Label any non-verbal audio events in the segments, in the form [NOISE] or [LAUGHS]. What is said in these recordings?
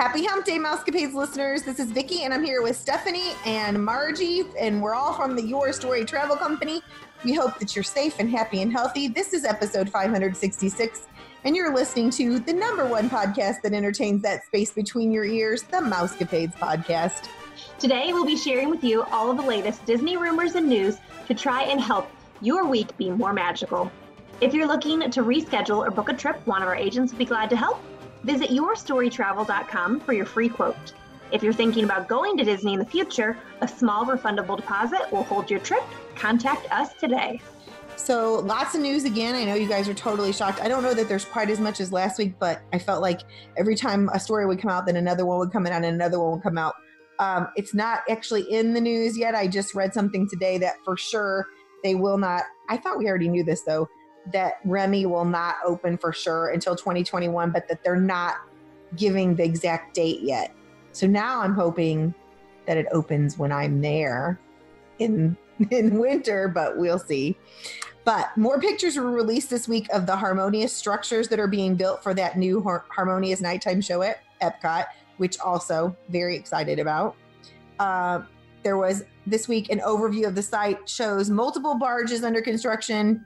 Happy Hump Day, Mousecapades listeners. This is Vicki, and I'm here with Stephanie and Margie, and we're all from the Your Story Travel Company. We hope that you're safe and happy and healthy. This is episode 566, and you're listening to the number one podcast that entertains that space between your ears, the Mousecapades podcast. Today, we'll be sharing with you all of the latest Disney rumors and news to try and help your week be more magical. If you're looking to reschedule or book a trip, one of our agents will be glad to help. Visit yourstorytravel.com for your free quote. If you're thinking about going to Disney in the future, a small refundable deposit will hold your trip. Contact us today. So, lots of news again. I know you guys are totally shocked. I don't know that there's quite as much as last week, but I felt like every time a story would come out, then another one would come out and another one would come out. Um, it's not actually in the news yet. I just read something today that for sure they will not. I thought we already knew this though that Remy will not open for sure until 2021, but that they're not giving the exact date yet. So now I'm hoping that it opens when I'm there in [LAUGHS] in winter, but we'll see. But more pictures were released this week of the harmonious structures that are being built for that new har- harmonious nighttime show at Epcot, which also very excited about. Uh, there was this week an overview of the site shows multiple barges under construction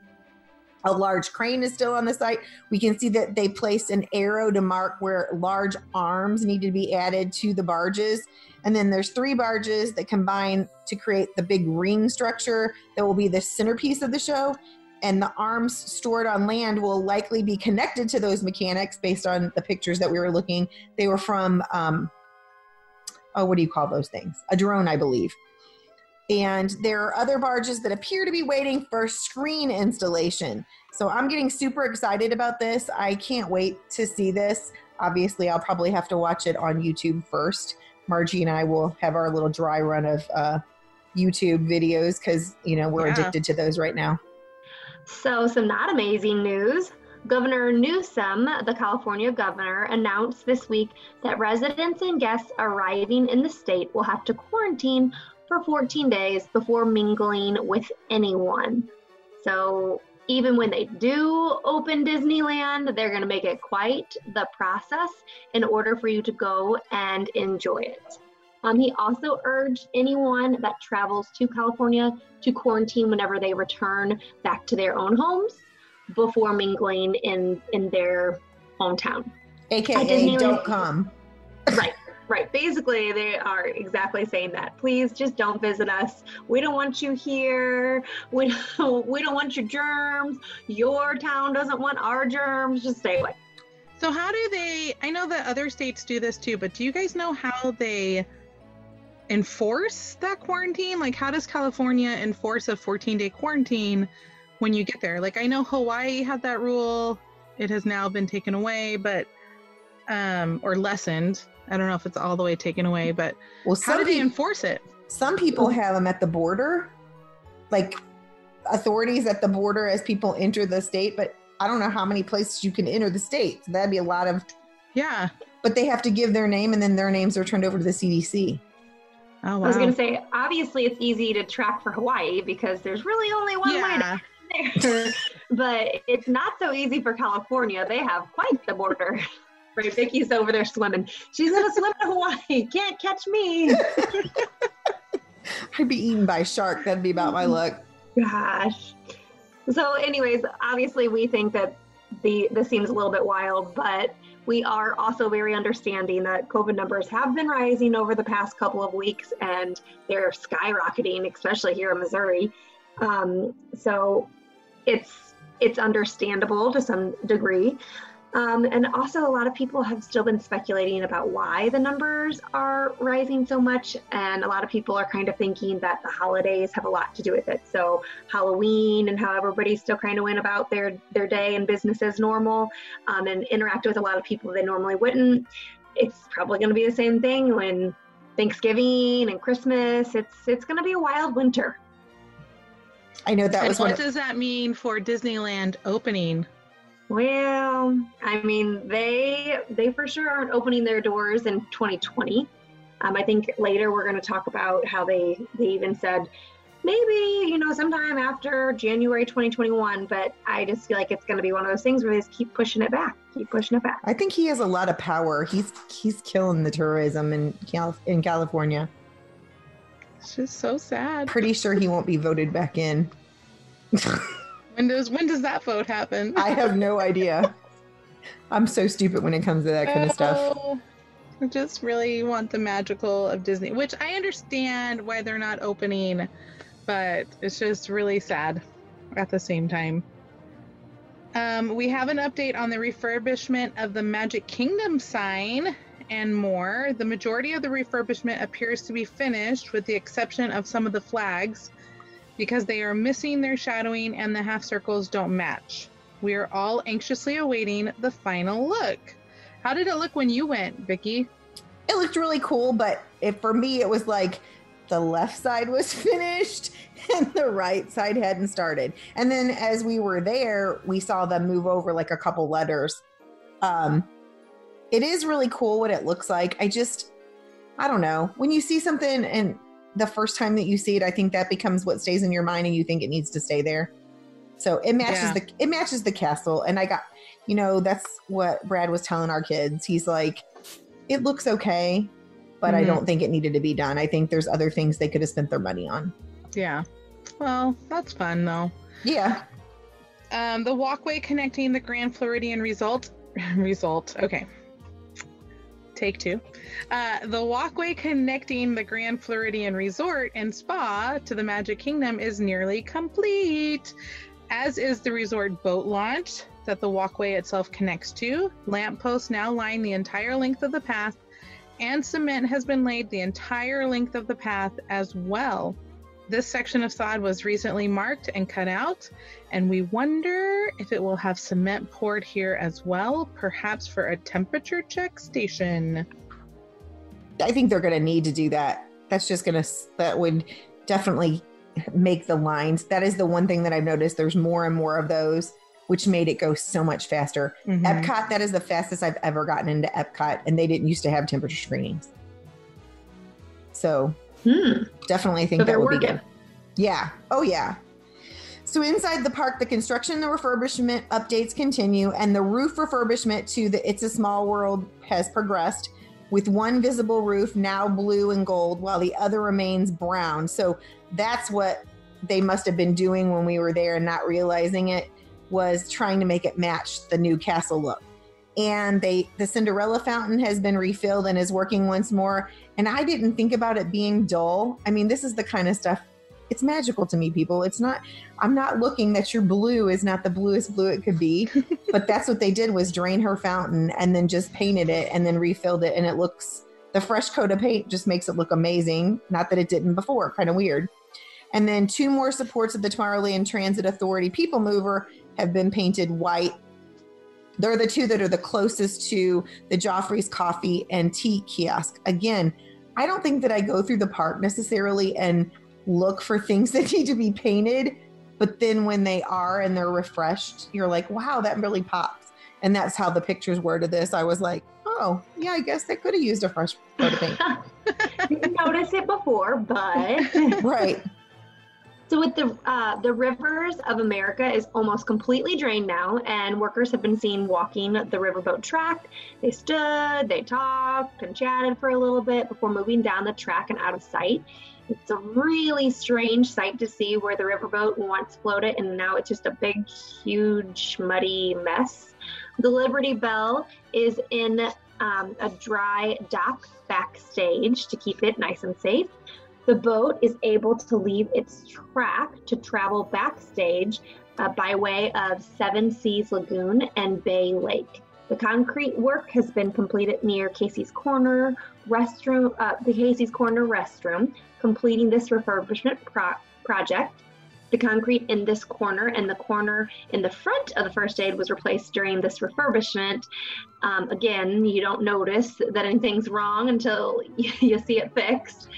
a large crane is still on the site. We can see that they placed an arrow to mark where large arms need to be added to the barges. And then there's three barges that combine to create the big ring structure that will be the centerpiece of the show. And the arms stored on land will likely be connected to those mechanics based on the pictures that we were looking. They were from, um, oh, what do you call those things? A drone, I believe. And there are other barges that appear to be waiting for screen installation. So I'm getting super excited about this. I can't wait to see this. Obviously, I'll probably have to watch it on YouTube first. Margie and I will have our little dry run of uh, YouTube videos because, you know, we're yeah. addicted to those right now. So, some not amazing news. Governor Newsom, the California governor, announced this week that residents and guests arriving in the state will have to quarantine for 14 days before mingling with anyone. So even when they do open Disneyland, they're going to make it quite the process in order for you to go and enjoy it. Um, he also urged anyone that travels to California to quarantine whenever they return back to their own homes before mingling in in their hometown. AKA, don't come. Right. Right. Basically, they are exactly saying that. Please just don't visit us. We don't want you here. We [LAUGHS] don't, we don't want your germs. Your town doesn't want our germs. Just stay away. So, how do they? I know that other states do this too, but do you guys know how they enforce that quarantine? Like, how does California enforce a 14 day quarantine when you get there? Like, I know Hawaii had that rule. It has now been taken away, but um, or lessened I don't know if it's all the way taken away, but well, how do they enforce it? Some people have them at the border, like authorities at the border as people enter the state, but I don't know how many places you can enter the state. So that'd be a lot of. Yeah. But they have to give their name and then their names are turned over to the CDC. Oh, wow. I was going to say, obviously, it's easy to track for Hawaii because there's really only one yeah. way to there. [LAUGHS] but it's not so easy for California. They have quite the border. [LAUGHS] Right, Vicki's over there swimming. She's gonna swim to Hawaii. Can't catch me. [LAUGHS] I'd be eaten by a shark. That'd be about my luck. Gosh. So, anyways, obviously, we think that the this seems a little bit wild, but we are also very understanding that COVID numbers have been rising over the past couple of weeks, and they're skyrocketing, especially here in Missouri. Um, so, it's it's understandable to some degree. Um, and also, a lot of people have still been speculating about why the numbers are rising so much. And a lot of people are kind of thinking that the holidays have a lot to do with it. So, Halloween and how everybody's still kind of went about their, their day and business as normal um, and interact with a lot of people they normally wouldn't. It's probably going to be the same thing when Thanksgiving and Christmas. It's it's going to be a wild winter. I know that and was what one. Of, does that mean for Disneyland opening? Well, I mean, they they for sure aren't opening their doors in 2020. Um, I think later we're going to talk about how they they even said maybe you know sometime after January 2021. But I just feel like it's going to be one of those things where they just keep pushing it back, keep pushing it back. I think he has a lot of power. He's he's killing the tourism in Cal- in California. It's just so sad. Pretty sure he won't be voted back in. [LAUGHS] When does when does that vote happen? I have no idea. I'm so stupid when it comes to that kind of stuff. Oh, I just really want the magical of Disney, which I understand why they're not opening, but it's just really sad at the same time. Um, we have an update on the refurbishment of the Magic Kingdom sign and more. The majority of the refurbishment appears to be finished, with the exception of some of the flags, because they are missing their shadowing and the half circles don't match. We are all anxiously awaiting the final look. How did it look when you went, Vicky? It looked really cool, but if for me it was like the left side was [LAUGHS] finished and the right side hadn't started. And then as we were there, we saw them move over like a couple letters. Um it is really cool what it looks like. I just I don't know. When you see something and the first time that you see it, I think that becomes what stays in your mind and you think it needs to stay there. So it matches Yeah. the it matches the castle and I got you know, that's what Brad was telling our kids. He's like it looks okay, but I Mhm. don't think it needed to be done. I think there's other things they could have spent their money on. Yeah. Well, that's fun though. Yeah. Um, the walkway connecting the Grand Floridian result [LAUGHS] result. Okay. Take two. Uh, the walkway connecting the Grand Floridian Resort and Spa to the Magic Kingdom is nearly complete, as is the resort boat launch that the walkway itself connects to. Lampposts now line the entire length of the path, and cement has been laid the entire length of the path as well. This section of sod was recently marked and cut out, and we wonder if it will have cement poured here as well, perhaps for a temperature check station. I think they're going to need to do that. That's just going to, that would definitely make the lines. That is the one thing that I've noticed. There's more and more of those, which made it go so much faster. Mhm. Epcot, that is the fastest I've ever gotten into Epcot, and they didn't used to have temperature screenings. So Hmm. definitely think So that they're would be good. Yeah. Oh, yeah. So inside the park, the construction and the refurbishment updates continue, and the roof refurbishment to the It's a Small World has progressed with one visible roof now blue and gold, while the other remains brown. So that's what they must have been doing when we were there and not realizing it was trying to make it match the new castle look. And they the Cinderella fountain has been refilled and is working once more. And I didn't think about it being dull. I mean, this is the kind of stuff it's magical to me, people. It's not I'm not looking that your blue is not the bluest blue it could be, [LAUGHS] but that's what they did was drain her fountain and then just painted it and then refilled it and it looks the fresh coat of paint just makes it look amazing. Not that it didn't before, kind of weird. And then two more supports of the Tomorrowland Transit Authority People Mover have been painted white. They're the two that are the closest to the Joffrey's Coffee and Tea kiosk. Again, I don't think that I go through the park necessarily and look for things [LAUGHS] that need to be painted, but then when they are and they're refreshed, you're like, wow, that really pops. And that's how the pictures were to this. I was like, oh, yeah, I guess they could have used a fresh coat of paint. [LAUGHS] Didn't notice it before, but [LAUGHS] right. So with the uh, the rivers of America is almost completely drained now, and workers have been seen walking the riverboat track. They stood, they talked and chatted for a little bit before moving down the track and out of sight. It's a really strange sight to see where the riverboat once floated, and now it's just a big, huge, muddy mess. The Liberty Belle is in um, a dry dock backstage to keep it nice and safe. The boat is able to leave its track to travel backstage uh, by way of Seven Seas Lagoon and Bay Lake. The concrete work has been completed near Casey's Corner restroom, uh, the Casey's Corner restroom, completing this refurbishment pro- project. The concrete in this corner and the corner in the front of the first aid was replaced during this refurbishment. Um, again, you don't notice that anything's wrong until [LAUGHS] you see it fixed.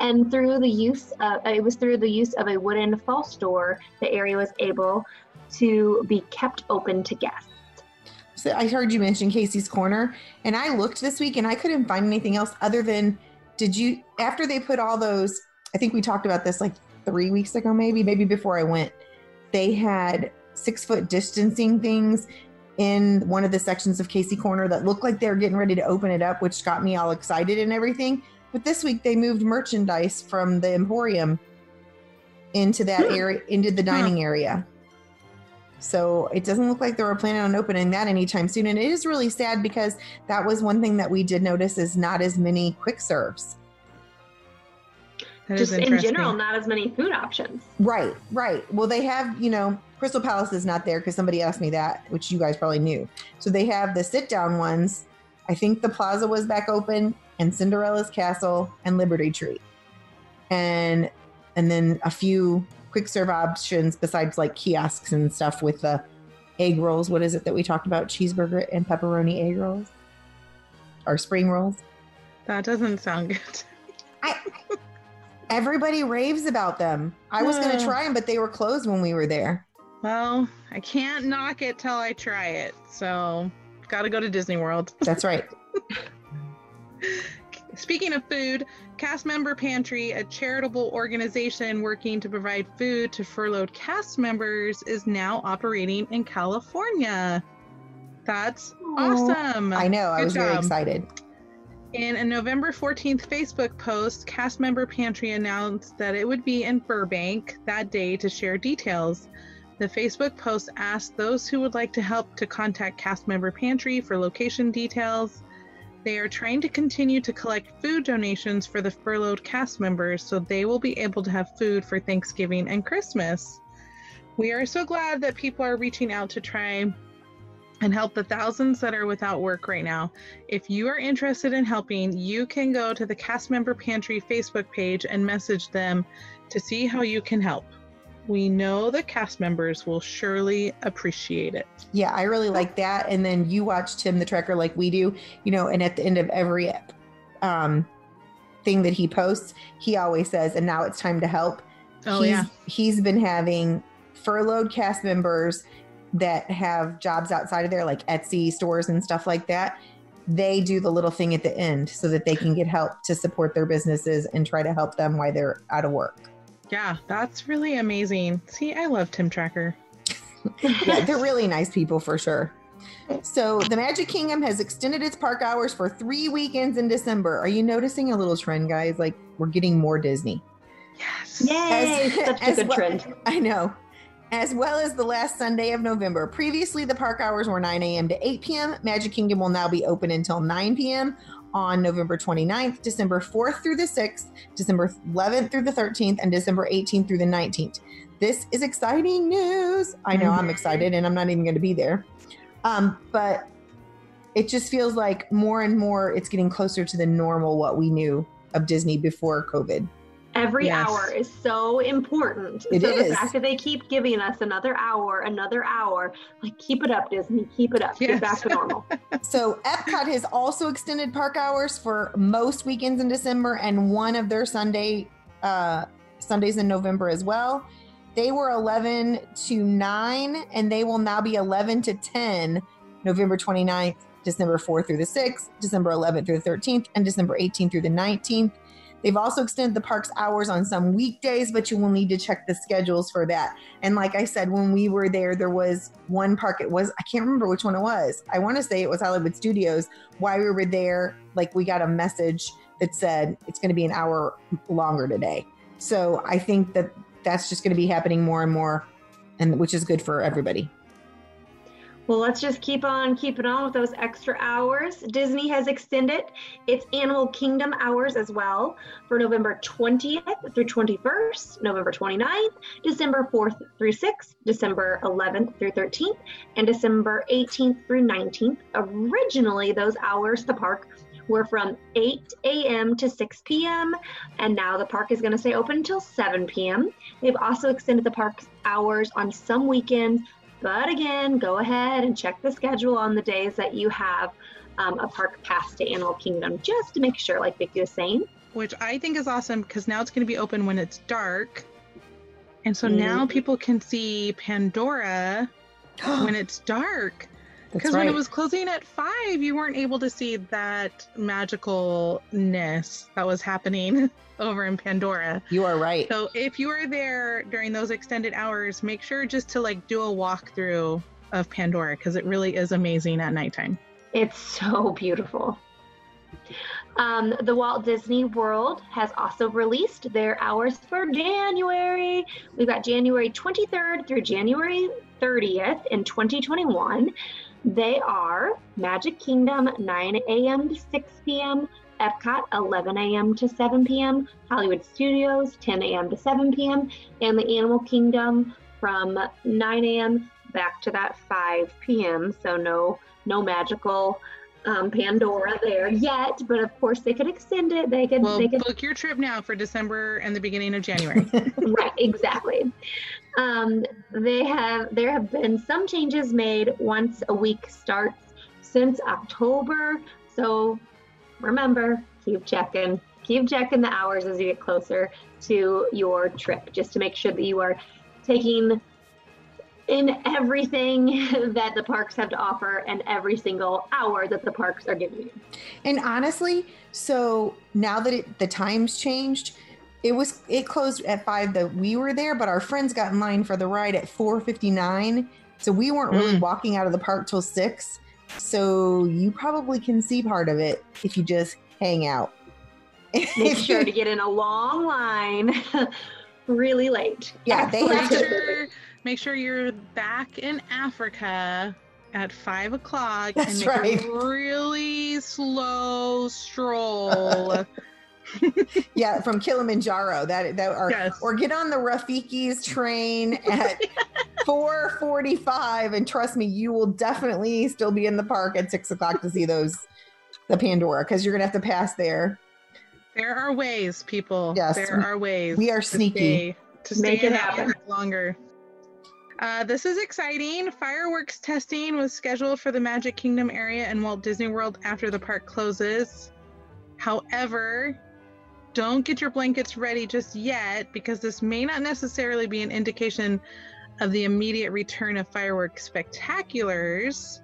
And through the use, of, it was through the use of a wooden false door, the area was able to be kept open to guests. So I heard you mention Casey's Corner, and I looked this week and I couldn't find anything else other than did you after they put all those I think we talked about this like three weeks ago, maybe, maybe before I went. They had six foot distancing things in one of the sections of Casey Corner that looked like they were getting ready to open it up, which got me all excited and everything. But this week they moved merchandise from the Emporium into that Hmm. area, into the dining area. So it doesn't look like they were planning on opening that anytime soon. And it is really sad because that was one thing that we did notice is not as many quick serves. That is Just in general, not as many food options. Right, right. Well, they have, you know, Crystal Palace is not there because somebody asked me that, which you guys probably knew. So they have the sit down ones. I think the plaza was back open and Cinderella's Castle and Liberty Tree. And and then a few quick serve options besides like kiosks and stuff with the egg rolls. What is it that we talked about? Cheeseburger and pepperoni egg rolls? Or spring rolls? That doesn't sound good. [LAUGHS] I everybody raves about them. I was gonna Uh. try them, but they were closed when we were there. Well, I can't knock it till I try it. So, gotta go to Disney World. That's right. [LAUGHS] Speaking of food, Cast Member Pantry, a charitable organization working to provide food to furloughed cast members, is now operating in California. That's awesome. I know. I Good was very excited. In a November 14th Facebook post, Cast Member Pantry announced that it would be in Burbank that day to share details. The Facebook post asked those who would like to help to contact Cast Member Pantry for location details. They are trying to continue to collect food donations for the furloughed cast members so they will be able to have food for Thanksgiving and Christmas. We are so glad that people are reaching out to try and help the thousands that are without work right now. If you are interested in helping, you can go to the Cast Member Pantry Facebook page and message them to see how you can help. We know the cast members will surely appreciate it. Yeah, I really like that. And then you watch Tim the Trekker like we do, you know, and at the end of every um thing that he posts, he always says, and now it's time to help. Oh, he's, yeah. He's been having furloughed cast members that have jobs outside of there, like Etsy stores and stuff like that. They do the little thing at the end so that they can get help to support their businesses and try to help them while they're out of work. Yeah, that's really amazing. See, I love Tim Tracker. [LAUGHS] yeah, they're really nice people for sure. So the Magic Kingdom has extended its park hours for three weekends in December. Are you noticing a little trend, guys? Like we're getting more Disney. Yes. Yay! As- Such a good well- trend. I know. As well as the last Sunday of November. Previously, the park hours were 9 a.m. to 8 p.m. Magic Kingdom will now be open until 9 p.m. on November 29th, December 4th through the 6th, December 11th through the 13th, and December 18th through the 19th. This is exciting news. I know I'm excited, and I'm not even going to be there. Um, but it just feels like more and more it's getting closer to the normal what we knew of Disney before COVID. Every Yes. hour is so important. It so is. the fact that they keep giving us another hour, another hour, like keep it up, Disney, keep it up. Yes. Get back to normal. [LAUGHS] So Epcot has also extended park hours for most weekends in December and one of their Sunday uh, Sundays in November as well. They were 11 to 9 and they will now be 11 to 10 November 29th, December 4th through the 6th, December 11th through the 13th, and December 18th through the 19th. They've also extended the park's hours on some weekdays, but you will need to check the schedules for that. And like I said, when we were there, there was one park. It was, I can't remember which one it was. I want to say it was Hollywood Studios. While we were there, like we got a message that said it's going to be an hour longer today. So I think that that's just going to be happening more and more, and which is good for everybody. Well, let's just keep on keeping on with those extra hours. Disney has extended its Animal Kingdom hours as well for November 20th through 21st, November 29th, December 4th through 6th, December 11th through 13th, and December 18th through 19th. Originally, those hours, the park were from 8 a.m. to 6 p.m., and now the park is going to stay open until 7 p.m. They've also extended the park's hours on some weekends, but again, go ahead and check the schedule on the days that you have um, a park pass to Animal Kingdom just to make sure, like Vicky was saying. Which I think is awesome because now it's going to be open when it's dark. And so Mm. now people can see Pandora [GASPS] when it's dark. That's Because right. when it was closing at five, you weren't able to see that magicalness that was happening [LAUGHS] over in Pandora. you are right. So if you are there during those extended hours, make sure just to like do a walkthrough of Pandora because it really is amazing at nighttime. It's [LAUGHS] so beautiful. Um, the Walt Disney World has also released their hours for January. We've got January 23rd through January 30th in 2021. They are Magic Kingdom 9 a.m. to 6 p.m., Epcot 11 a.m. to 7 p.m., Hollywood Studios 10 a.m. to 7 p.m., and the Animal Kingdom from 9 a.m. back to that 5 p.m. So no no magical um, Pandora there yet, but of course they could extend it. They could Well, they could book your trip now for December and the beginning of January. [LAUGHS] right exactly um, they have there have been some changes made once a week starts since october so remember keep checking keep checking the hours as you get closer to your trip just to make sure that you are taking in everything [LAUGHS] that the parks have to offer and every single hour that the parks are giving you And honestly, so now that it, the times changed, it was it closed at five that we were there, but our friends got in line for the ride at four fifty nine. So we weren't really Mm. walking out of the park till six. So you probably can see part of it if you just hang out. [LAUGHS] make sure to get in a long line [LAUGHS] really late Yeah, they make have to- sure make sure you're back in Africa at five o'clock That's and make right. a really slow stroll. [LAUGHS] yeah, from Kilimanjaro. That that or Yes. or get on the Rafiki's train at [LAUGHS] four forty five, and trust me, you will definitely still be in the park at six o'clock to see those the Pandora because you're gonna have to pass there. there are ways, people. Yes, there we- are ways. we are to sneaky. stay- To Make it happen. Longer. Uh, this is exciting. Fireworks testing was scheduled for the Magic Kingdom area and Walt Disney World after the park closes. However, don't get your blankets ready just yet because this may not necessarily be an indication of the immediate return of fireworks spectaculars,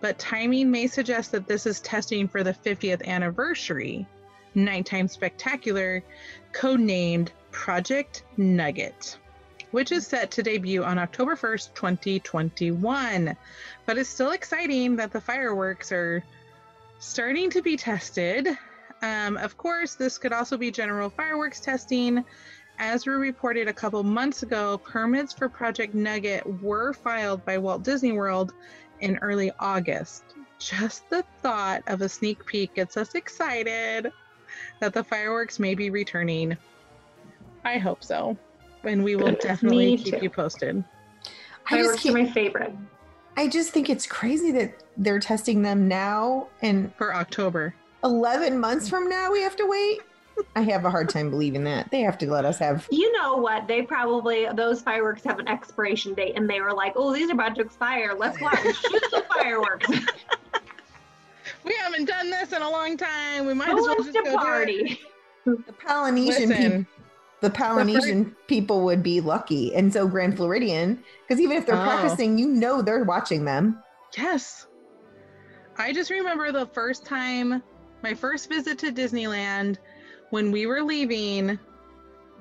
but timing may suggest that this is testing for the 50th anniversary nighttime spectacular codenamed Project Nugget, which is set to debut on October 1st, 2021. But it's still exciting that the fireworks are starting to be tested. Um, of course, this could also be general fireworks testing. As we reported a couple months ago, permits for Project Nugget were filed by Walt Disney World in early August. Just the thought of a sneak peek gets us excited that the fireworks may be returning. I hope so. And we will [LAUGHS] definitely keep too. you posted. I just fireworks are my favorite I just think it's crazy that they're testing them now, and For October. eleven months from now we have to wait. I have a hard time believing that they have to let us have. You know what? They probably those fireworks have an expiration date, and they were like, "Oh, these are about to expire. Let's go out and shoot some [LAUGHS] fireworks. We haven't done this in a long time. We might Who as well just to go do it. party?" The Polynesian people Listen, the Polynesian people would be lucky, and so Grand Floridian, because even if they're Oh. practicing, you know they're watching them. yes. I just remember the first time, my first visit to Disneyland, when we were leaving,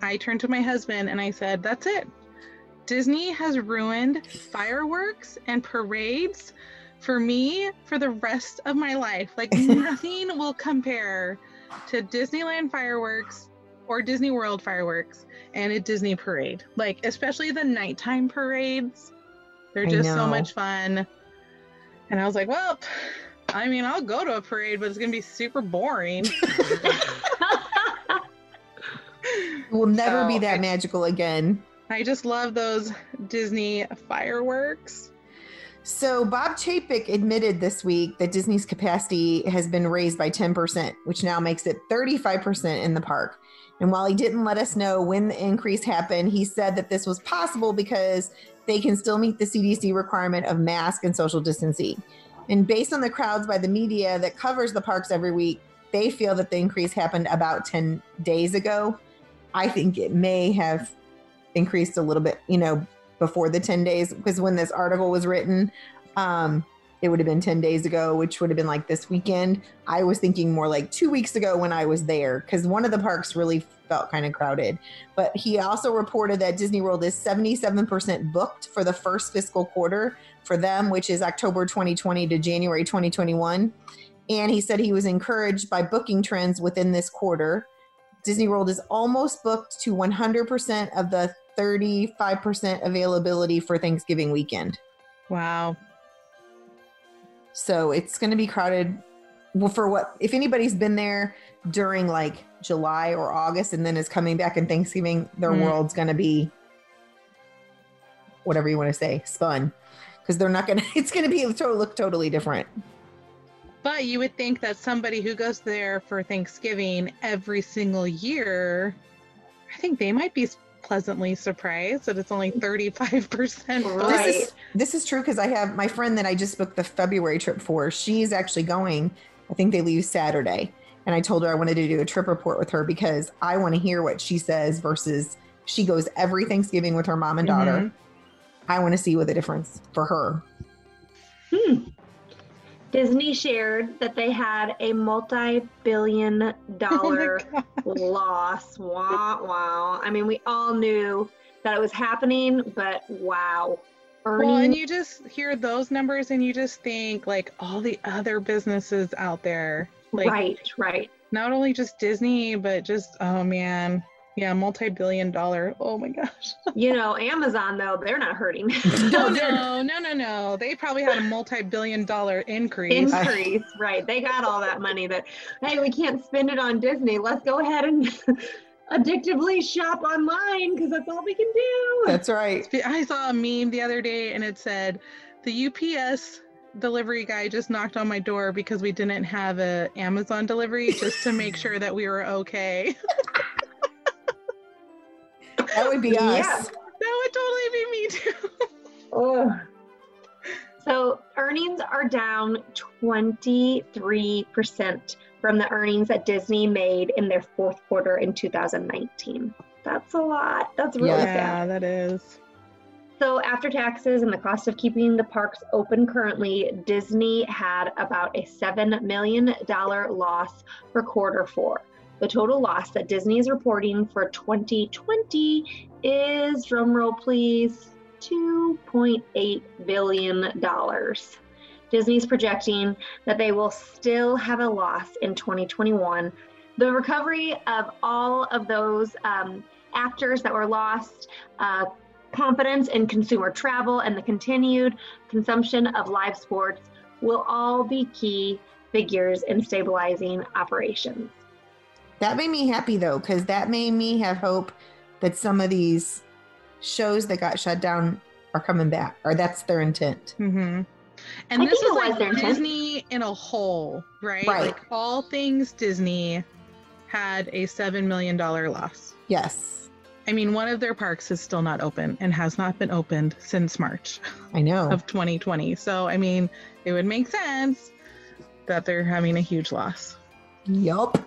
I turned to my husband and I said, That's it. Disney has ruined fireworks and parades for me for the rest of my life. Like, [LAUGHS] nothing will compare to Disneyland fireworks or Disney World fireworks and a Disney parade. Like, especially the nighttime parades. They're just so much fun. And I was like, well, I mean, I'll go to a parade, but it's going to be super boring. [LAUGHS] [LAUGHS] It will never be that I- magical again. I just love those Disney fireworks. So Bob Chapek admitted this week that Disney's capacity has been raised by 10%, which now makes it 35% in the park. And while he didn't let us know when the increase happened, he said that this was possible because they can still meet the CDC requirement of mask and social distancing. And based on the crowds by the media that covers the parks every week, they feel that the increase happened about 10 days ago. I think it may have increased a little bit, you know, before the 10 days because when this article was written um it would have been 10 days ago which would have been like this weekend i was thinking more like two weeks ago when i was there because one of the parks really felt kind of crowded but he also reported that disney world is 77% booked for the first fiscal quarter for them which is october 2020 to january 2021 and he said he was encouraged by booking trends within this quarter disney world is almost booked to 100% of the 35% availability for Thanksgiving weekend. Wow. So it's going to be crowded. Well, for what, if anybody's been there during like July or August and then is coming back in Thanksgiving, their Mm. world's going to be whatever you want to say, spun. Because they're not going [LAUGHS] to, it's going to be, to look totally different. But you would think that somebody who goes there for Thanksgiving every single year, I think they might be pleasantly surprised that it's only 35% Right. This is this is true because I have my friend that I just booked the February trip for. She's actually going. I think they leave Saturday, and I told her I wanted to do a trip report with her because I want to hear what she says versus she goes every Thanksgiving with her mom and daughter. Mhm. I want to see what the difference for her. Disney shared that they had a multi-billion [LAUGHS] oh dollar dollar God. loss. Wow, wow. I mean, we all knew that it was happening, but wow. Well, and you just hear those numbers and you just think like all the other businesses out there, like right, right. not only just Disney, but just, oh man, yeah, multi billion dollar. Oh my gosh. [LAUGHS] You know, Amazon though, they're not hurting. [LAUGHS] No, no, no, no, no. They probably had a multi billion dollar increase. Increase, right. They got all that money that, hey, we can't spend it on Disney. Let's go ahead and [LAUGHS] addictively shop online because that's all we can do. That's right. I saw a meme the other day and it said the UPS delivery guy just knocked on my door because we didn't have a Amazon delivery just to make sure that we were okay. That would be us. Yeah. That would totally be me too. oh. So earnings are down 23% from the earnings that Disney made in their fourth quarter in 2019. That's a lot. That's really Yeah. sad. Yeah, that is. So, after taxes and the cost of keeping the parks open currently, Disney had about a $7 million loss for quarter four. The total loss that Disney is reporting for 2020 is, drumroll please, $2.8 billion. Disney's projecting that they will still have a loss in 2021. The recovery of all of those um, actors that were lost, uh, confidence in consumer travel, and the continued consumption of live sports will all be key figures in stabilizing operations. That made me happy though, because that made me have hope that some of these shows that got shut down are coming back, or that's their intent. hmm And I this is like their intent. Disney in a whole, right? Right. Like all things Disney had a $7 million loss. Yes, I mean, one of their parks is still not open and has not been opened since March I know. [LAUGHS] of 2020. So, I mean, it would make sense that they're having a huge loss. Yup.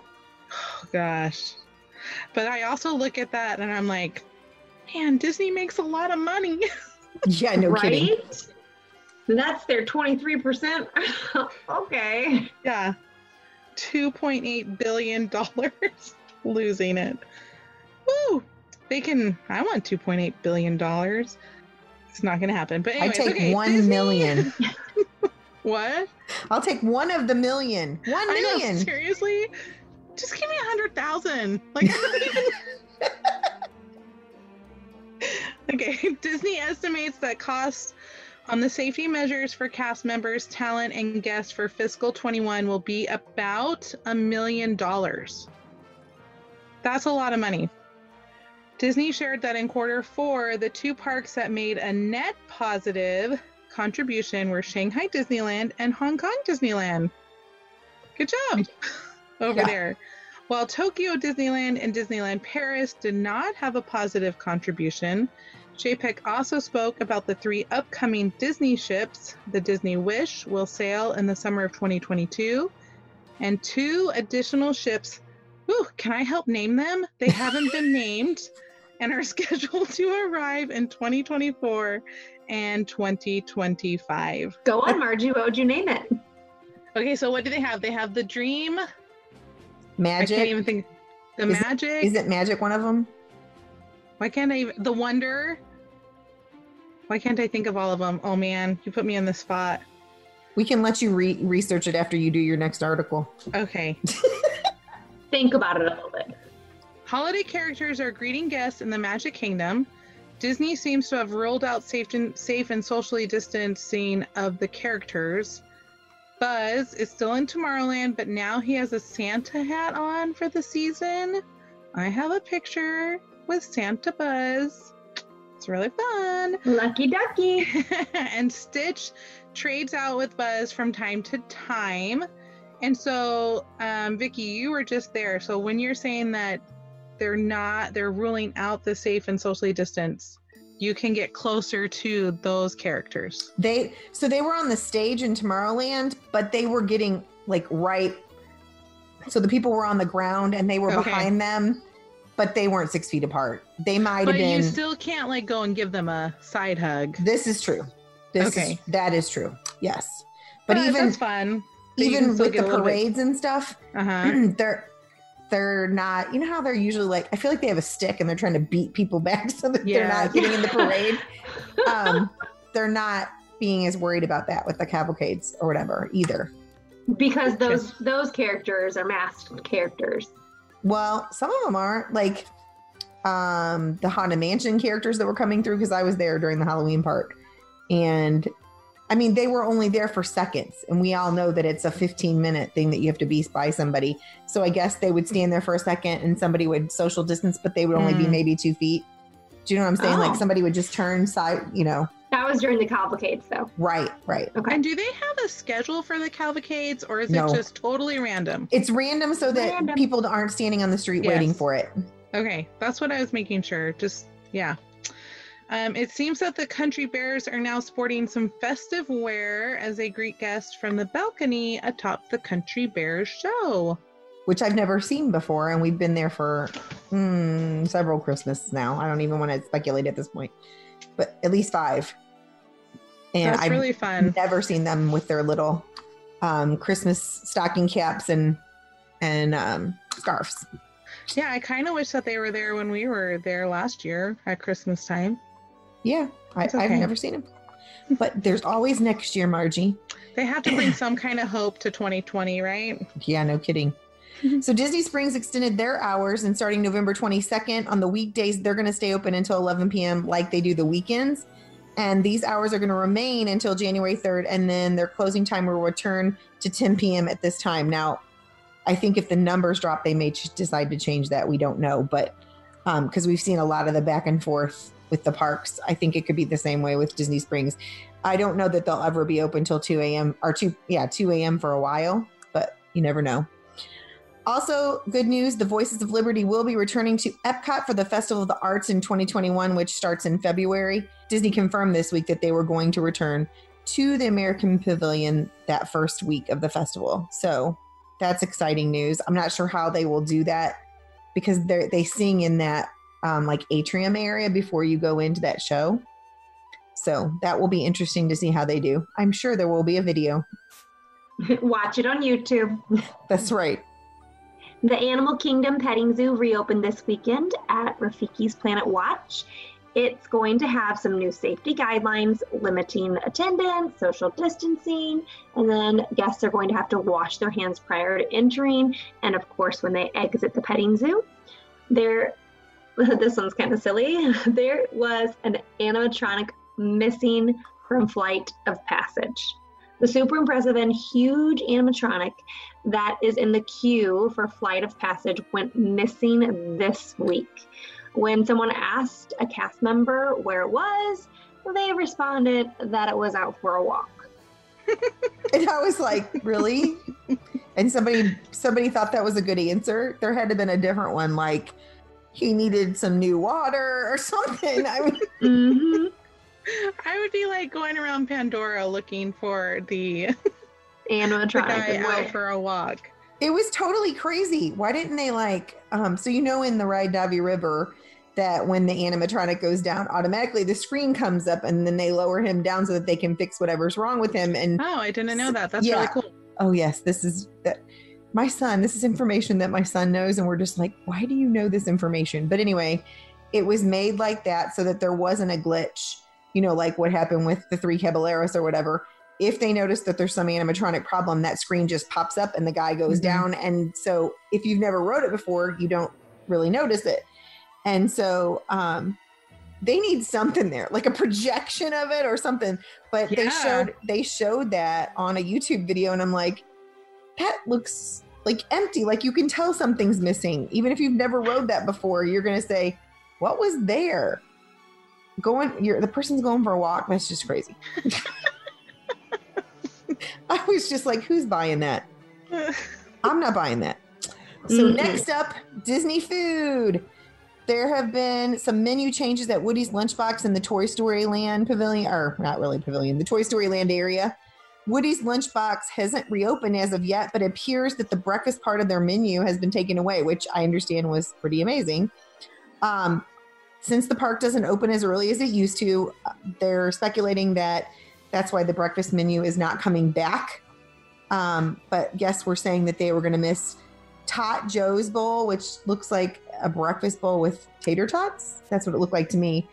Gosh. But I also look at that and I'm like, man, Disney makes a lot of money. [LAUGHS] Yeah, no right? kidding. That's their 23%. [LAUGHS] okay. yeah. $2.8 billion [LAUGHS] losing it. Woo! They can, I want $2.8 billion. It's not going to happen. But I take okay, one Disney- million. What? I'll take one of the million. One I know, million. seriously? Just give me a hundred thousand. Like, I don't even- [LAUGHS] okay. [LAUGHS] Disney estimates that costs on the safety measures for cast members, talent, and guests for fiscal 21 will be about a million dollars. That's a lot of money. Disney shared that in quarter four, the two parks that made a net positive contribution were Shanghai Disneyland and Hong Kong Disneyland. Good job [LAUGHS] over Yeah. there. While Tokyo Disneyland and Disneyland Paris did not have a positive contribution, Chapek also spoke about the three upcoming Disney ships. The Disney Wish will sail in the summer of 2022, and two additional ships. Ooh, can I help name them? They haven't been [LAUGHS] named and are [LAUGHS] scheduled to arrive in 2024 and 2025. Go on, Margie. What would you name it? Okay, so what do they have? They have the Dream. I Magic. can't even think. The Is Magic. Is it magic one of them? Why can't I even? The Wonder. Why can't I think of all of them? Oh man, you put me on the spot. We can let you re- research it after you do your next article. Okay. [LAUGHS] Think about it a little bit. Holiday characters are greeting guests in the Magic Kingdom. Disney seems to have ruled out safe and, safe and socially distancing of the characters. Buzz is still in Tomorrowland, but now he has a Santa hat on for the season. I have a picture with Santa Buzz. It's really fun. [LAUGHS] Lucky ducky. and Stitch trades out with Buzz from time to time. And so, um, Vicky, you were just there. So when you're saying that they're not, they're ruling out the safe and socially distance, you can get closer to those characters. They so they were on the stage in Tomorrowland, but they were getting like right. So the people were on the ground and they were Okay. behind them, but they weren't six feet apart. They might have But been. you still can't like go and give them a side hug. this is true. This Okay. is that is true. Yes, but Uh, even fun. But even with the little bit- parades and stuff, Uh-huh. [CLEARS THROAT] they're they're not. You know how they're usually like. I feel like they have a stick and they're trying to beat people [LAUGHS] back so that they're not getting in the parade. um, they're not being as worried about that with the cavalcades or whatever either. because those those characters are masked characters. Well, some of them aren't like um the Haunted Mansion characters that were coming through because I was there during the Halloween part. And I mean, they were only there for seconds, and we all know that it's a 15 minute thing that you have to be by somebody. So I guess they would stand there for a second and somebody would social distance, but they would only be Mm. maybe two feet. Do you know what I'm saying? Oh. Like somebody would just turn side, you know, That was during the cavalcades, though. right, right. Okay. And do they have a schedule for the cavalcades or is No. it just totally random? It's random so that Random. people aren't standing on the street waiting for it. Okay, that's what I was making sure. Just yeah. Um, it seems that the country bears are now sporting some festive wear as they greet guests from the balcony atop the country bears show. which I've never seen before, and we've been there for mm, several Christmases now. I don't even want to speculate at this point, but at least five. And that's I've really fun. never seen them with their little um, Christmas stocking caps and and um, scarves. Yeah, I kind of wish that they were there when we were there last year at Christmas time. Yeah, I, It's I've never seen them, but there's always next year, Margie. They have to bring some kind of hope to 2020, right? Yeah, no kidding. [LAUGHS] so Disney Springs extended their hours and starting November 22nd on the weekdays, they're going to stay open until 11 p.m. like they do the weekends. And these hours are going to remain until January 3rd. And then their closing time will return to 10 p.m. at this time. Now, I think if the numbers drop, they may ch- decide to change that. We don't know. But um, because we've seen a lot of the back and forth with the parks, I think it could be the same way with Disney Springs. I don't know that they'll ever be open till 2 a.m. or 2, yeah, 2 a.m. for a while, but you never know. Also, good news the Voices of Liberty will be returning to Epcot for the Festival of the Arts in 2021, which starts in February. Disney confirmed this week that they were going to return to the American Pavilion that first week of the festival. So that's exciting news. I'm not sure how they will do that because they they sing in that um, like atrium area before you go into that show. So that will be interesting to see how they do. I'm sure there will be a video. [LAUGHS] Watch it on YouTube. [LAUGHS] That's right. The Animal Kingdom Petting Zoo reopened this weekend at Rafiki's Planet Watch. It's going to have some new safety guidelines limiting attendance, social distancing, and then guests are going to have to wash their hands prior to entering, and of course, when they exit the petting zoo. There, [LAUGHS] this one's kind of silly. [LAUGHS] There was an animatronic missing from Flight of Passage. The super impressive and huge animatronic that is in the queue for Flight of Passage went missing this week. When someone asked a cast member where it was, they responded that it was out for a walk. [LAUGHS] And I was like, really? and somebody somebody thought that was a good answer. There had to have been a different one, like he needed some new water or something. I mean, [LAUGHS] hmm [LAUGHS] I would be like going around Pandora looking for the, [LAUGHS] the Animatronic. guy out what- for a walk. it was totally crazy. Why didn't they like um so you know in the Ride Na'vi River that when the animatronic goes down, automatically the screen comes up and then they lower him down so that they can fix whatever's wrong with him. And Oh, I didn't know that. That's Yeah. really cool. oh yes, this is that my son, this is information that my son knows, and we're just like, why do you know this information? But anyway, it was made like that so that there wasn't a glitch, you know, like what happened with the three caballeros or whatever. If they notice that there's some animatronic problem, that screen just pops up and the guy goes Mhm. down. And so if you've never rode it before, you don't really notice it. And so um they need something there, like a projection of it or something. But they showed they showed that on a YouTube video, and I'm like, that looks like empty. Like you can tell something's missing. Even if you've never rode that before, you're gonna say, What was there? Going you're the person's going for a walk, that's just crazy. [LAUGHS] I was just like, who's buying that? [LAUGHS] I'm not buying that. So Mm-mm. next up, Disney food. There have been some menu changes at Woody's Lunchbox in the Toy Story Land Pavilion, or not really pavilion, the Toy Story Land area. Woody's Lunchbox hasn't reopened as of yet, but it appears that the breakfast part of their menu has been taken away, which I understand was pretty amazing. Um, since the park doesn't open as early as it used to, uh, they're speculating that that's why the breakfast menu is not coming back. Um, but guests were saying that they were going to miss Tot Joe's bowl, which looks like a breakfast bowl with tater tots. That's what it looked like to me.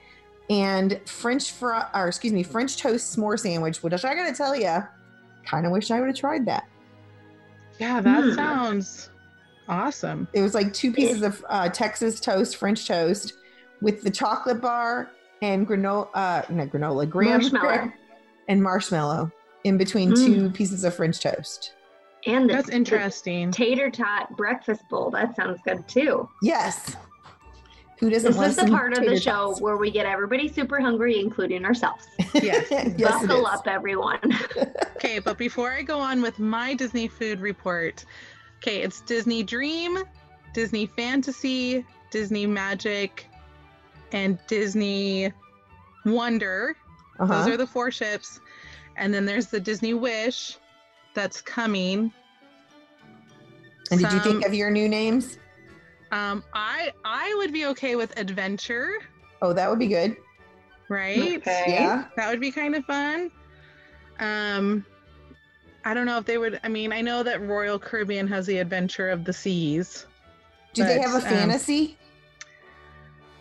And French fry, or excuse me, French toast s'more sandwich, which I got to tell you, kind of wish I would have tried that. yeah, that Hmm. sounds awesome. It was like two pieces of uh, Texas toast, French toast, with the chocolate bar and granola, uh, not granola, graham Marshmallow. and marshmallow in between Mm. two pieces of French toast. And the, That's the interesting. tater tot breakfast bowl. That sounds good too. Yes. Who doesn't This want is the part of the tater show tots? where we get everybody super hungry, including ourselves. [LAUGHS] Yes. yes, Buckle up, everyone. [LAUGHS] Okay, but before I go on with my Disney food report, okay, it's Disney Dream, Disney Fantasy, Disney Magic, and Disney Wonder. Those Uh-huh. are the four ships. And then there's the Disney Wish that's coming. And did you think of your new names? Um, I I would be okay with Adventure, Oh, that would be good. right? Okay. Yeah. That would be kind of fun. Um, I don't know if they would. I mean, I know that Royal Caribbean has the Adventure of the Seas. Do they have a um, fantasy?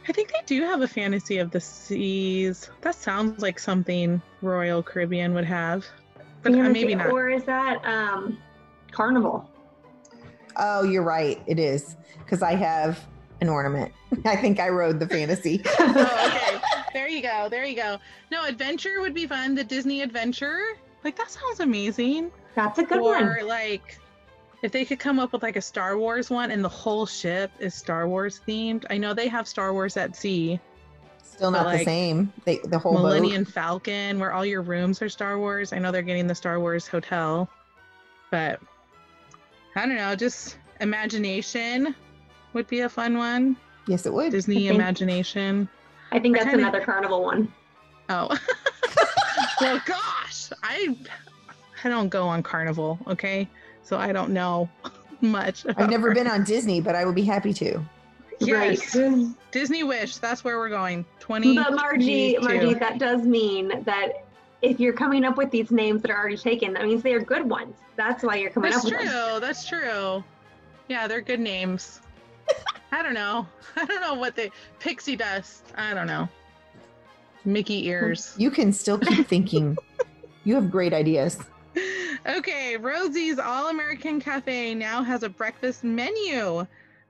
I think they do have a Fantasy of the Seas. That sounds like something Royal Caribbean would have, but uh, maybe not. Or is that um, Carnival? Oh, you're right. It is because I have an ornament. [LAUGHS] I think I rode the fantasy. [LAUGHS] oh, okay. [LAUGHS] There you go. There you go. No, Adventure would be fun. The Disney Adventure, like that sounds amazing. That's a good or one. Or like if they could come up with like a Star Wars one and the whole ship is Star Wars themed. I know they have Star Wars at Sea, Still not But, the same. They, the whole boat. Millennium Falcon, where all your rooms are Star Wars. I know they're getting the Star Wars hotel, but I don't know. Just imagination would be a fun one. Yes, it would. Disney think- Imagination. I think I that's kinda- another Carnival one. Oh. [LAUGHS] well, gosh, I I don't go on Carnival, okay? So I don't know [LAUGHS] much. I've about never been on Disney, but I would be happy to. Yes. Right. Disney Wish. That's where we're going. Twenty. But Margie, Margie, that does mean that if you're coming up with these names that are already taken, that means they are good ones. That's why you're coming That's up with true. them. That's true. Yeah, they're good names. [LAUGHS] I don't know. [LAUGHS] I don't know what they pixie dust. I don't know. Mickey ears. [LAUGHS] You can still keep thinking. you have great ideas. okay, Rosie's All American Cafe now has a breakfast menu.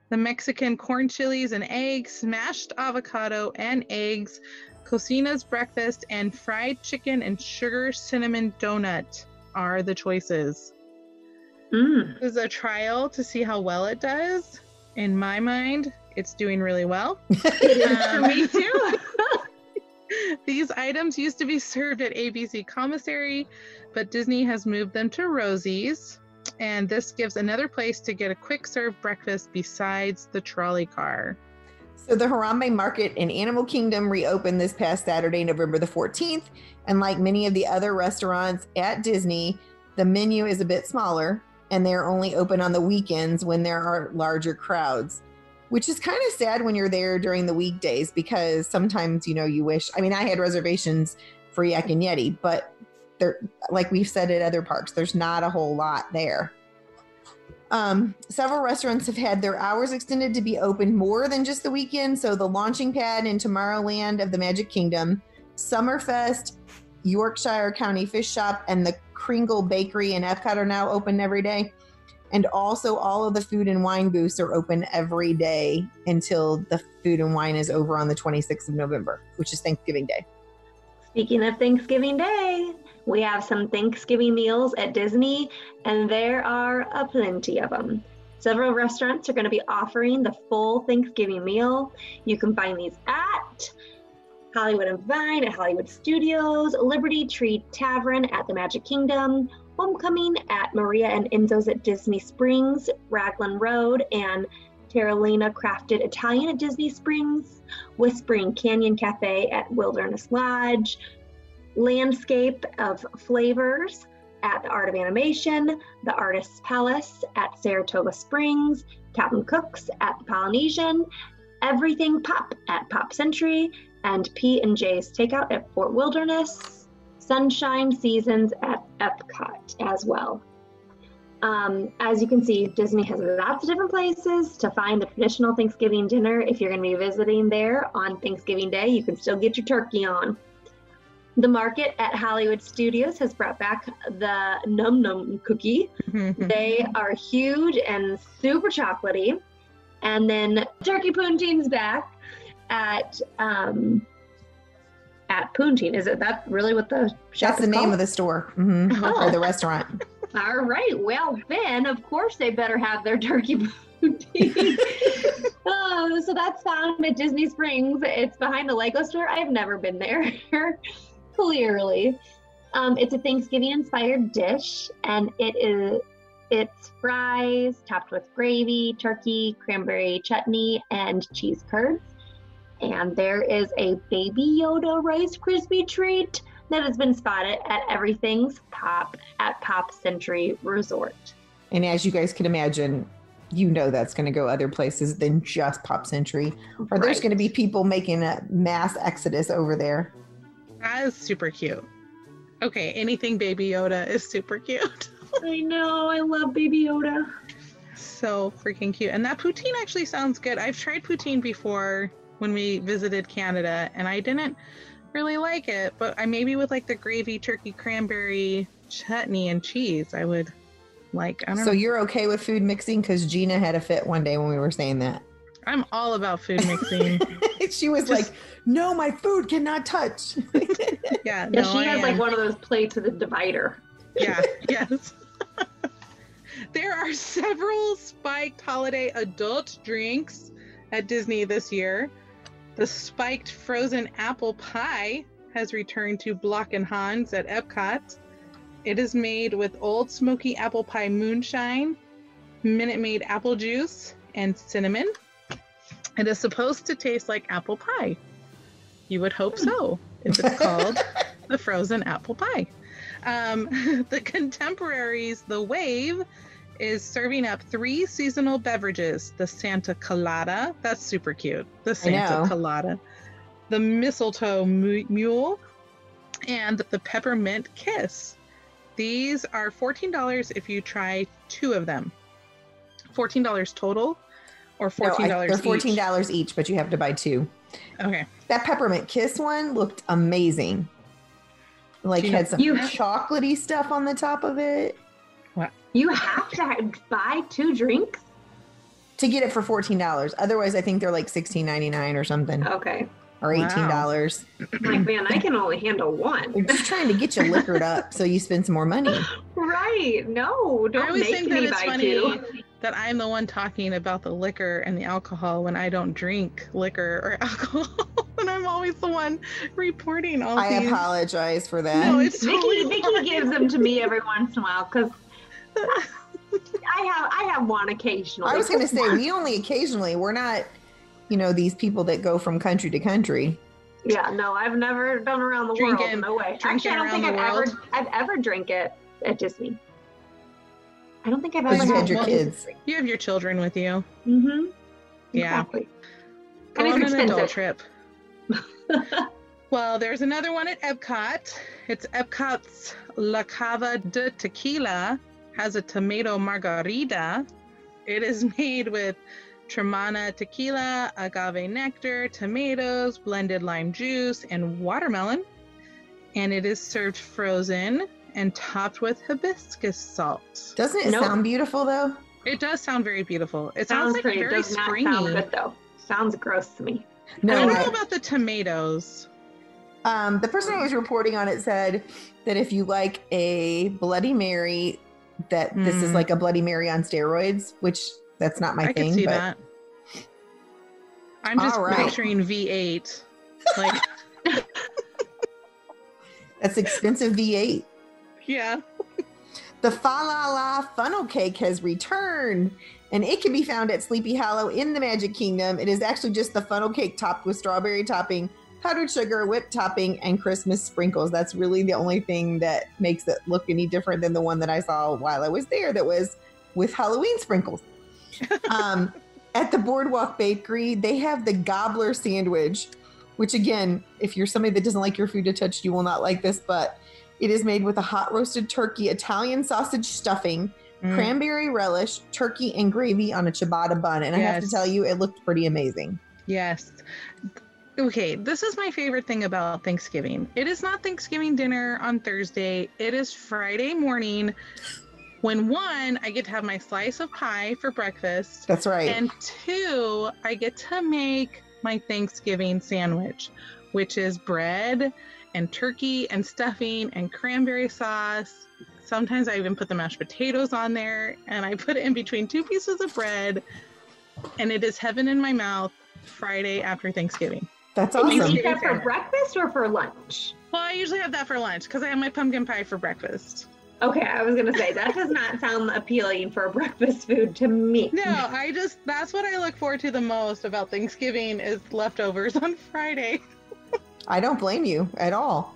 The Mexican corn chilies and eggs, smashed avocado and eggs, cocina's breakfast, and fried chicken and sugar cinnamon donut are the choices. Mm. This is a trial to see how well it does. In my mind, it's doing really well. It is [LAUGHS] [LAUGHS] for Um, me too. [LAUGHS] These items used to be served at ABC Commissary, but Disney has moved them to Rosie's. And this gives another place to get a quick serve breakfast besides the trolley car. So the Harambe Market in Animal Kingdom reopened this past Saturday, November the 14th. And like many of the other restaurants at Disney, the menu is a bit smaller and they're only open on the weekends when there are larger crowds, which is kind of sad when you're there during the weekdays because sometimes, you know, you wish. I mean, I had reservations for Yak and Yeti, but like we've said at other parks, there's not a whole lot there. Um, several restaurants have had their hours extended to be open more than just the weekend. So the launching pad in Tomorrowland of the Magic Kingdom, Sommerfest, Yorkshire County Fish Shop, and the Kringla Bakeri in Epcot are now open every day. And also, all of the food and wine booths are open every day until the food and wine is over on the 26th of November, which is Thanksgiving Day. Speaking of Thanksgiving Day, we have some Thanksgiving meals at Disney, and there are a plenty of them. Several restaurants are going to be offering the full Thanksgiving meal. You can find these at Hollywood and Vine at Hollywood Studios, Liberty Tree Tavern at the Magic Kingdom, Homecoming at Maria and Enzo's at Disney Springs, Raglan Road, and Terralina Crafted Italian at Disney Springs, Whispering Canyon Cafe at Wilderness Lodge, Landscape of Flavors at the Art of Animation, the Artist's Palette at Saratoga Springs, Captain Cook's at the Polynesian, Everything Pop at Pop Century, and P and J's Takeout at Fort Wilderness, Sunshine Seasons at Epcot as well. Um, as you can see, Disney has lots of different places to find the traditional Thanksgiving dinner. If you're going to be visiting there on Thanksgiving Day, you can still get your turkey on. The market at Hollywood Studios has brought back the Num Num cookie. they are huge and super chocolatey. And then Turkey Poontine's back at um, at Poontine. Is it that really what the That's the name called? of the store hmm [LAUGHS] Oh. or the restaurant. [LAUGHS] All right. Well, then, of course, they better have their turkey poutine. [LAUGHS] oh, so that's found at Disney Springs. It's behind the Lego store. I've never been there. Clearly, um, it's a Thanksgiving-inspired dish, and it is it's fries topped with gravy, turkey, cranberry chutney, and cheese curds. And there is a Baby Yoda Rice Krispie treat that has been spotted at Everything's Pop at Pop Century Resort. And as you guys can imagine, you know that's going to go other places than just Pop Century. Or there's going to be people making a mass exodus over there. That is super cute. Okay, anything Baby Yoda is super cute. [LAUGHS] I know, I love Baby Yoda. so freaking cute. And that poutine actually sounds good. I've tried poutine before when we visited Canada and I didn't really like it, but I maybe with like the gravy, turkey, cranberry, chutney, and cheese, I would like. I don't So know. you're okay with food mixing? Because Gina had a fit one day when we were saying that. I'm all about food mixing. [LAUGHS] she was Just- like, no, my food cannot touch. [LAUGHS] yeah, Yeah, no, she I has like one of those plates with a divider. Yeah, [LAUGHS] yes. [LAUGHS] there are several spiked holiday adult drinks at Disney this year. The spiked frozen apple pie has returned to Block and Hans at Epcot. It is made with Old Smoky apple pie moonshine, Minute Maid apple juice, and cinnamon. It is supposed to taste like apple pie. You would hope so if it's called [LAUGHS] the frozen apple pie. Um, [LAUGHS] the Contemporaries, The Wave, is serving up three seasonal beverages the Santa Colada, that's super cute. The Santa. Colada, the Mistletoe Mu- Mule, and the Peppermint Kiss. These are $14 if you try two of them. $14 total or $14 I- they're fourteen each? dollars each, but you have to buy two. Okay. That peppermint kiss one looked amazing. Like Do had some You- chocolatey stuff on the top of it. What? You have to buy two drinks? To get it for fourteen dollars. Otherwise, I think they're like sixteen ninety nine or something, Okay. or eighteen dollars. Like, man, I can only handle one. They're just trying to get you liquored up so you spend some more money. [LAUGHS] Right. No, don't always make think that me it's buy funny two. That I'm the one talking about the liquor and the alcohol when I don't drink liquor or [LAUGHS] alcohol. and I'm always the one reporting all these. I these. apologize for that. No, it's Vicky, totally Vicky fine. gives them to me every once in a while because I have I have one occasionally. I was going to say we only occasionally. We're not, you know, these people that go from country to country. Yeah, no, I've never done around the Drinking- world. No way. drinking Actually, I don't think I've the ever. I've ever drank it at Disney. I don't think I've Because ever you had your well, kids. You have your children with you. Mm-hmm. Yeah. Exactly. Go And on it's an adult trip. [LAUGHS] Well, there's another one at Epcot. It's Epcot's La Cava de Tequila has a tomato margarita. It is [LAUGHS] made with Tremana tequila, agave nectar, tomatoes, blended lime juice, and watermelon. And it is served frozen and topped with hibiscus salt. Doesn't it Nope. sound beautiful though? It does sound very beautiful. It sounds, Sounds like pretty. very Does not springy. sound good though. Sounds gross to me. I No, don't I- know about the tomatoes. Um, the person who was reporting on it said that if you like a Bloody Mary, that this is Mm. like a Bloody Mary on steroids, which that's not my I thing. can see but that. I'm just All right. picturing V8. Like, [LAUGHS] that's expensive V8. Yeah. The Fa La La funnel cake has returned, and it can be found at Sleepy Hollow in the Magic Kingdom. It is actually just the funnel cake topped with strawberry topping, powdered sugar, whipped topping, and Christmas sprinkles. That's really the only thing that makes it look any different than the one that I saw while I was there that was with Halloween sprinkles. [LAUGHS] um, at the Boardwalk Bakery, they have the gobbler sandwich, which again, if you're somebody that doesn't like your food to touch, you will not like this, but it is made with a hot roasted turkey, Italian sausage stuffing, Mm. cranberry relish, turkey, and gravy on a ciabatta bun. And I have to tell you, it looked pretty amazing. Yes. Okay, this is my favorite thing about Thanksgiving. It is not Thanksgiving dinner on Thursday. It is Friday morning when one, I get to have my slice of pie for breakfast, That's right. and two, I get to make my Thanksgiving sandwich, which is bread and turkey and stuffing and cranberry sauce. Sometimes I even put the mashed potatoes on there and I put it in between two pieces of bread, and it is heaven in my mouth Friday after Thanksgiving. That's awesome. Do you eat that for breakfast or for lunch? Well, I usually have that for lunch because I have my pumpkin pie for breakfast. Okay, I was gonna say that does not sound appealing for a breakfast food to me. No, I just that's what I look forward to the most about Thanksgiving is leftovers on Friday. [LAUGHS] I don't blame you at all.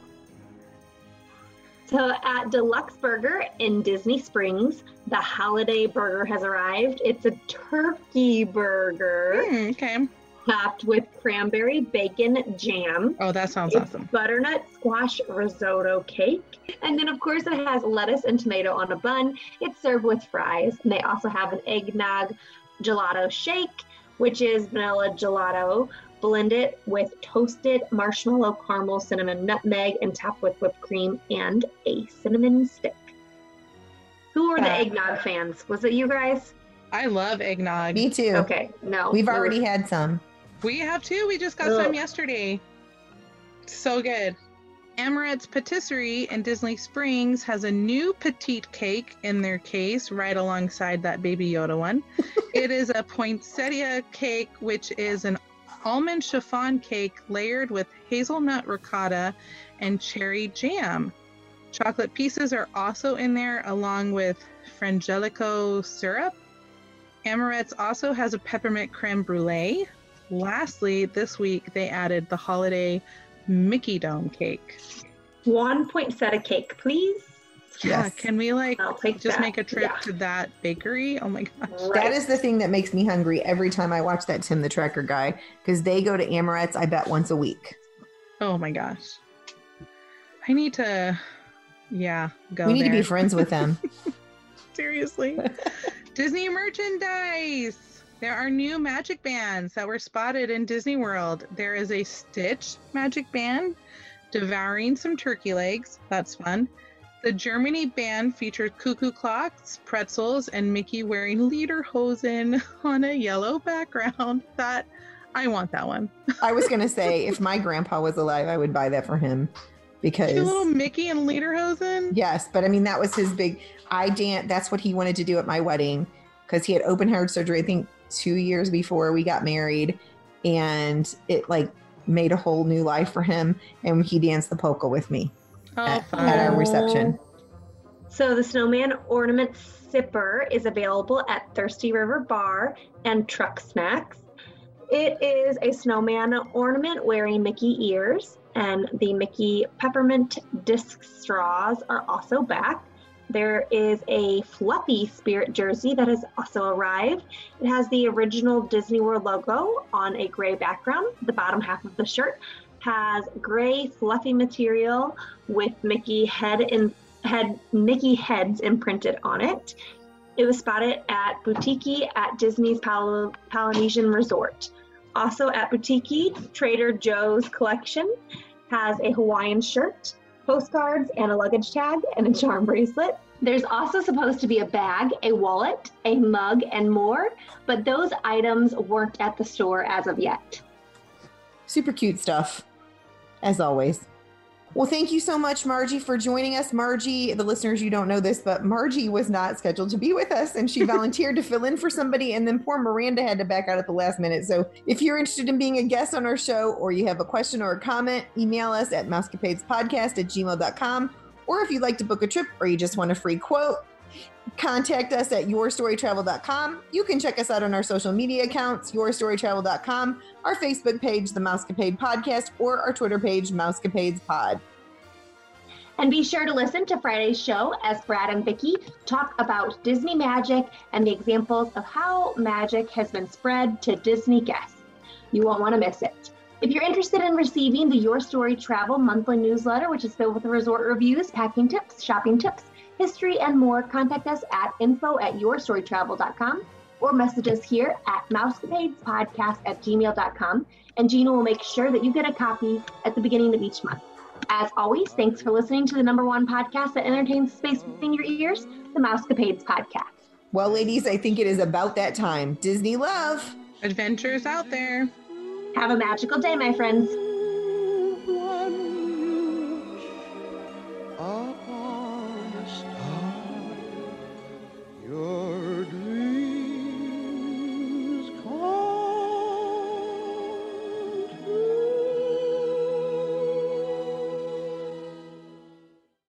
So at Deluxe Burger in Disney Springs, the holiday burger has arrived. It's a turkey burger Hmm, okay. topped with cranberry bacon jam. Oh, that sounds It's awesome. butternut squash risotto cake. And then, of course, it has lettuce and tomato on a bun. It's served with fries. And they also have an eggnog gelato shake, which is vanilla gelato blended with toasted marshmallow, caramel, cinnamon, nutmeg, and top with whipped cream and a cinnamon stick. Who are the Uh, eggnog fans? Was it you guys? I love eggnog. Me too. Okay, no. We've already had some. We have two. We just got Ugh. some yesterday. So good. Amorette's Patisserie in Disney Springs has a new petite cake in their case right alongside that Baby Yoda one. [LAUGHS] it is a poinsettia cake, which is an almond chiffon cake layered with hazelnut ricotta and cherry jam. Chocolate pieces are also in there along with frangelico syrup. Amorette's also has a peppermint creme brulee. Lastly, this week they added the holiday Mickey Dome cake. One poinsettia cake, please. Yeah, Yes. can we like just that. make a trip Yeah. to that bakery? Oh my gosh. That Right. is the thing that makes me hungry every time I watch that Tim the Tracker guy because they go to Amorette's, I bet, once a week. Oh my gosh. I need to yeah, go we need to be friends with them. [LAUGHS] Seriously. [LAUGHS] Disney merchandise. There are new magic bands that were spotted in Disney World. There is a Stitch magic band devouring some turkey legs. That's fun. The Germany band featured cuckoo clocks, pretzels, and Mickey wearing lederhosen on a yellow background. That I want that one. I was going to say, if my grandpa was alive, I would buy that for him because. Little Mickey and lederhosen. Yes, but I mean that was his big. I dan That's what he wanted to do at my wedding because he had open heart surgery. I think two years before we got married, and it like made a whole new life for him, and he danced the polka with me Oh, at, at our reception. So the snowman ornament sipper is available at Thirsty River Bar and Trek Snacks. It is a snowman ornament wearing Mickey ears, and the Mickey peppermint disc straws are also back. There is a fluffy spirit jersey that has also arrived. It has the original Disney World logo on a gray background. The bottom half of the shirt has gray fluffy material with Mickey head and had Mickey heads imprinted on it. It was spotted at BouTiki at Disney's Pol- Polynesian Resort. Also at BouTiki, Trader Joe's collection has a Hawaiian shirt, postcards, and a luggage tag and a charm bracelet. There's also supposed to be a bag, a wallet, a mug, and more, but those items weren't at the store as of yet. Super cute stuff, as always. Well, thank you so much, Margie, for joining us. Margie, the listeners, you don't know this, but Margie was not scheduled to be with us and she [LAUGHS] volunteered to fill in for somebody. And then poor Miranda had to back out at the last minute. So if you're interested in being a guest on our show or you have a question or a comment, email us at mousecapadespodcast at gmail.com. Or if you'd like to book a trip or you just want a free quote, contact us at yourstorytravel.com. You can check us out on our social media accounts, yourstorytravel.com, our Facebook page, The Mousecapade Podcast, or our Twitter page, Mousecapades Pod. And be sure to listen to Friday's show as Brad and Vicky talk about Disney magic and the examples of how magic has been spread to Disney guests. You won't want to miss it. If you're interested in receiving the Your Story Travel monthly newsletter, which is filled with resort reviews, packing tips, shopping tips, history, and more, contact us at info at yourstorytravel.com or message us here at mousecapadespodcast at gmail.com. And Gina will make sure that you get a copy at the beginning of each month. As always, thanks for listening to the number one podcast that entertains space between your ears, the Mousecapades Podcast. Well, ladies, I think it is about that time. Disney love. Adventures out there. Have a magical day, my friends.